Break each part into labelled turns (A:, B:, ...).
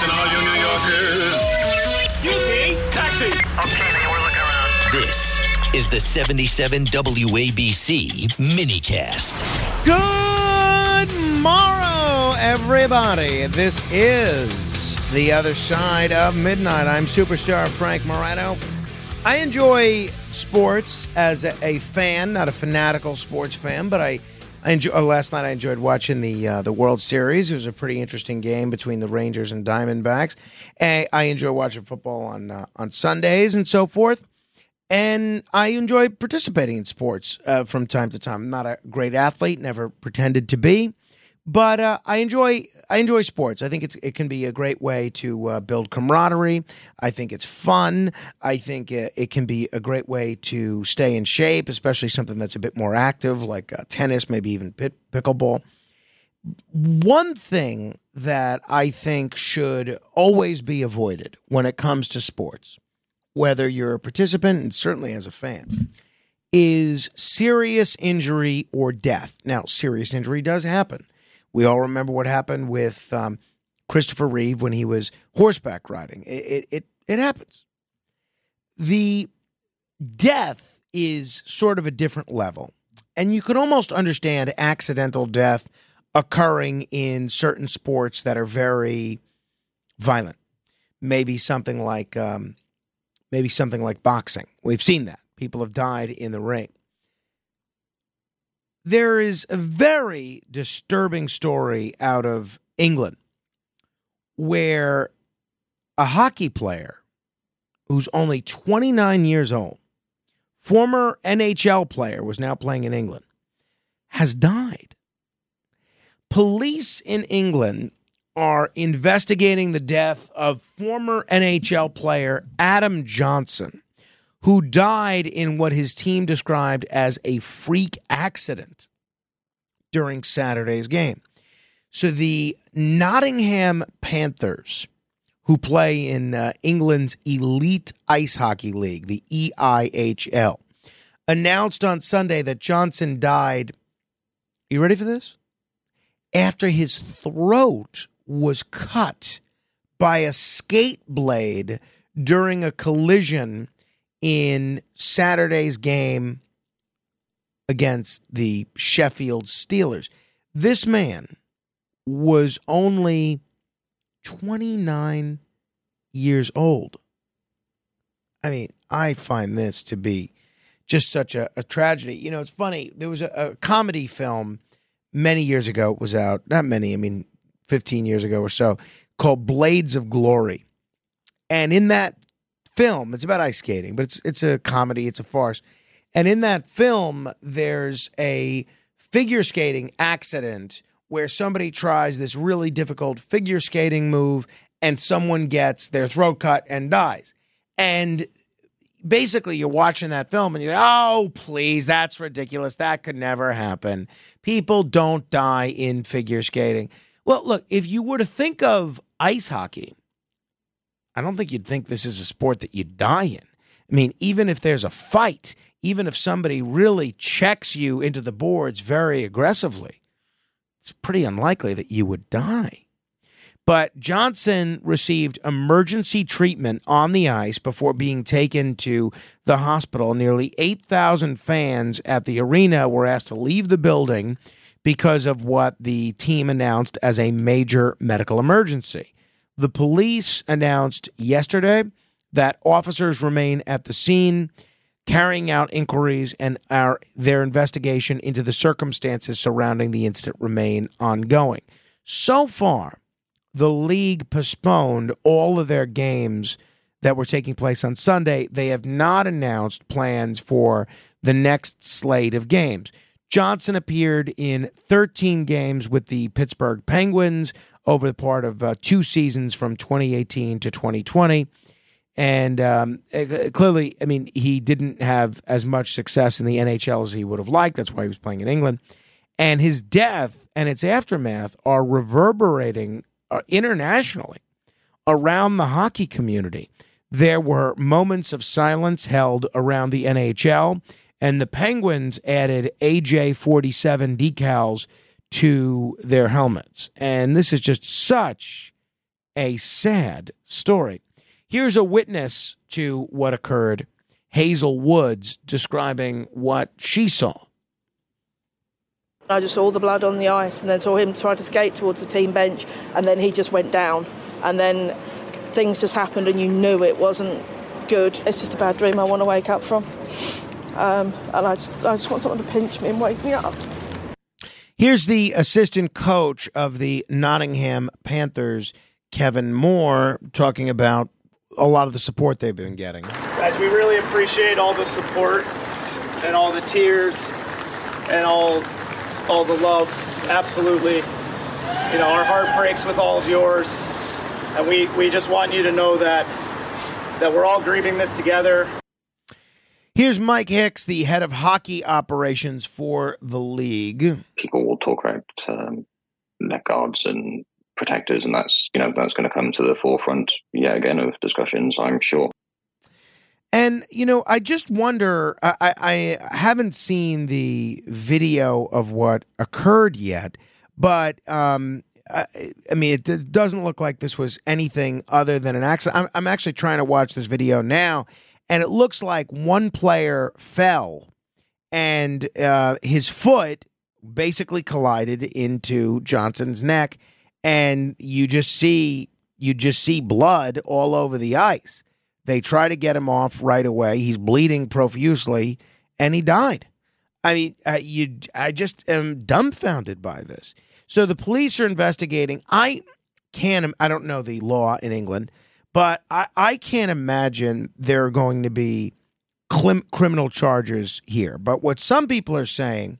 A: Listen, all you New Yorkers. Excuse me. Taxi. Okay, man, we're looking around.
B: This is the 77 WABC minicast.
C: Good morrow, everybody. This is The Other Side of Midnight. I'm superstar Frank Morano. I enjoy sports as a, a fan, not a fanatical sports fan, but I, I enjoy. Uh, last night I enjoyed watching the uh, the World Series. It was a pretty interesting game between the Rangers and Diamondbacks. And I enjoy watching football on uh, on Sundays and so forth. And I enjoy participating in sports uh, from time to time. I'm not a great athlete, never pretended to be, but uh, I enjoy I enjoy sports. I think it's it can be a great way to uh, build camaraderie. I think it's fun. I think it, it can be a great way to stay in shape, especially something that's a bit more active, like uh, tennis, maybe even pit, pickleball. One thing that I think should always be avoided when it comes to sports, whether you're a participant and certainly as a fan, is serious injury or death. Now, serious injury does happen. We all remember what happened with um, Christopher Reeve when he was horseback riding. It, it, it, it happens. The death is sort of a different level. And you could almost understand accidental death occurring in certain sports that are very violent. Maybe something like um, maybe something like boxing. We've seen that. People have died in the ring. There is a very disturbing story out of England where a hockey player who's only 29 years old, former NHL player, was now playing in England, has died. Police in England are investigating the death of former NHL player Adam Johnson, who died in what his team described as a freak accident during Saturday's game. So the Nottingham Panthers, who play in uh, England's Elite Ice Hockey League, the EIHL, announced on Sunday that Johnson died. You ready for this? After his throat was cut by a skate blade during a collision in Saturday's game against the Sheffield Steelers. This man was only 29 years old. I mean, I find this to be just such a, a tragedy. You know, it's funny. There was a, a, comedy film many years ago. It was out, not many, I mean, 15 years ago or so, called Blades of Glory. And in that film, it's about ice skating, but it's it's a comedy, it's a farce. And in that film, there's a figure skating accident where somebody tries this really difficult figure skating move and someone gets their throat cut and dies. And basically, you're watching that film and you're like, oh, please, that's ridiculous. That could never happen. People don't die in figure skating. Well, look, if you were to think of ice hockey, I don't think you'd think this is a sport that you die in. I mean, even if there's a fight, even if somebody really checks you into the boards very aggressively, it's pretty unlikely that you would die. But Johnson received emergency treatment on the ice before being taken to the hospital. Nearly 8,000 fans at the arena were asked to leave the building because of what the team announced as a major medical emergency. The police announced yesterday that officers remain at the scene carrying out inquiries and our their investigation into the circumstances surrounding the incident remain ongoing. So far, the league postponed all of their games that were taking place on Sunday. They have not announced plans for the next slate of games. Johnson appeared in 13 games with the Pittsburgh Penguins over the part of uh, two seasons from 2018 to 2020. And um, uh, clearly, I mean, he didn't have as much success in the NHL as he would have liked. That's why he was playing in England. And his death and its aftermath are reverberating uh, internationally around the hockey community. There were moments of silence held around the NHL, and the Penguins added AJ 47 decals to their helmets. And this is just such a sad story. Here's a witness to what occurred Hazel Woods describing what she saw.
D: I just saw the blood on the ice and then saw him try to skate towards the team bench and then he just went down. And then things just happened and you knew it wasn't good. It's just a bad dream I want to wake up from. Um, and I just, I just want someone to pinch me and wake me up.
C: Here's the assistant coach of the Nottingham Panthers, Kevin Moore, talking about a lot of the support they've been getting.
E: Guys, we really appreciate all the support and all the tears and all all the love. Absolutely. You know, our heart breaks with all of yours. And we, we just want you to know that that we're all grieving this together.
C: Here's Mike Hicks, the head of hockey operations for the league.
F: People will talk about um, neck guards and protectors, and that's you know that's going to come to the forefront yet again of discussions, I'm sure.
C: And you know, I just wonder. I, I haven't seen the video of what occurred yet, but um, I, I, mean, it doesn't look like this was anything other than an accident. I'm, I'm actually trying to watch this video now and it looks like one player fell and uh, his foot basically collided into Johnson's neck and you just see you just see blood all over the ice. They try to get him off right away. He's bleeding profusely and he died. I mean, uh, you I just am dumbfounded by this. So the police are investigating. I can't I don't know the law in England but I, I can't imagine there are going to be clim- criminal charges here. But what some people are saying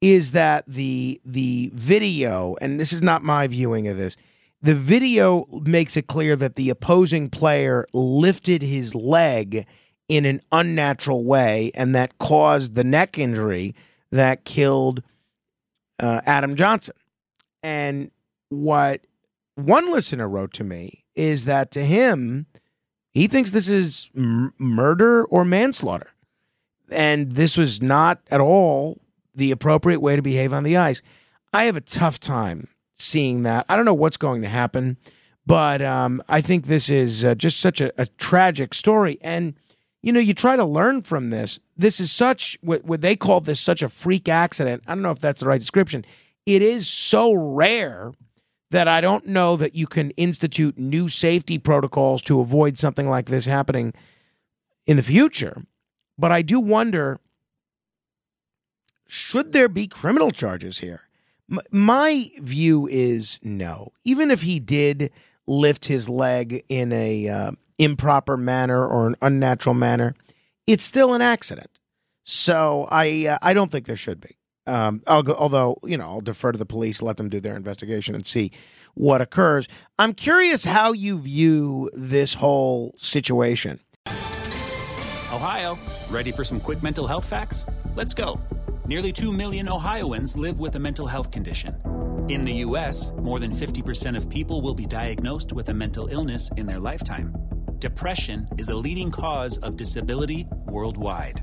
C: is that the the video, and this is not my viewing of this, the video makes it clear that the opposing player lifted his leg in an unnatural way, and that caused the neck injury that killed uh, Adam Johnson. And what one listener wrote to me is that to him, he thinks this is m- murder or manslaughter. And this was not at all the appropriate way to behave on the ice. I have a tough time seeing that. I don't know what's going to happen, but um, I think this is uh, just such a, a, tragic story. And, you know, you try to learn from this. This is such, what, what they call this such a freak accident. I don't know if that's the right description. It is so rare that I don't know that you can institute new safety protocols to avoid something like this happening in the future. But I do wonder should there be criminal charges here? my view is no. Even if he did lift his leg in a uh, improper manner or an unnatural manner, it's still an accident. So I uh, I don't think there should be. Um, although you know, I'll defer to the police, let them do their investigation and see what occurs. I'm curious how you view this whole situation.
G: Ohio, ready for some quick mental health facts? Let's go. Nearly 2 million Ohioans live with a mental health condition. In the U.S., more than 50% of people will be diagnosed with a mental illness in their lifetime. Depression is a leading cause of disability worldwide.